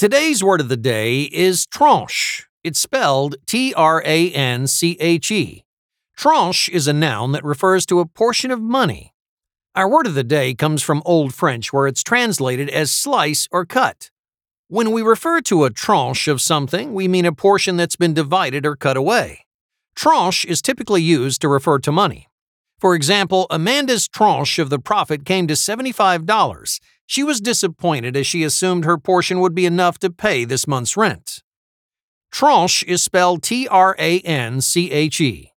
Today's word of the day is tranche. It's spelled T R A N C H E. Tranche is a noun that refers to a portion of money. Our word of the day comes from Old French where it's translated as slice or cut. When we refer to a tranche of something, we mean a portion that's been divided or cut away. Tranche is typically used to refer to money. For example, Amanda's tranche of the profit came to $75. She was disappointed as she assumed her portion would be enough to pay this month's rent. Tranche is spelled T R A N C H E.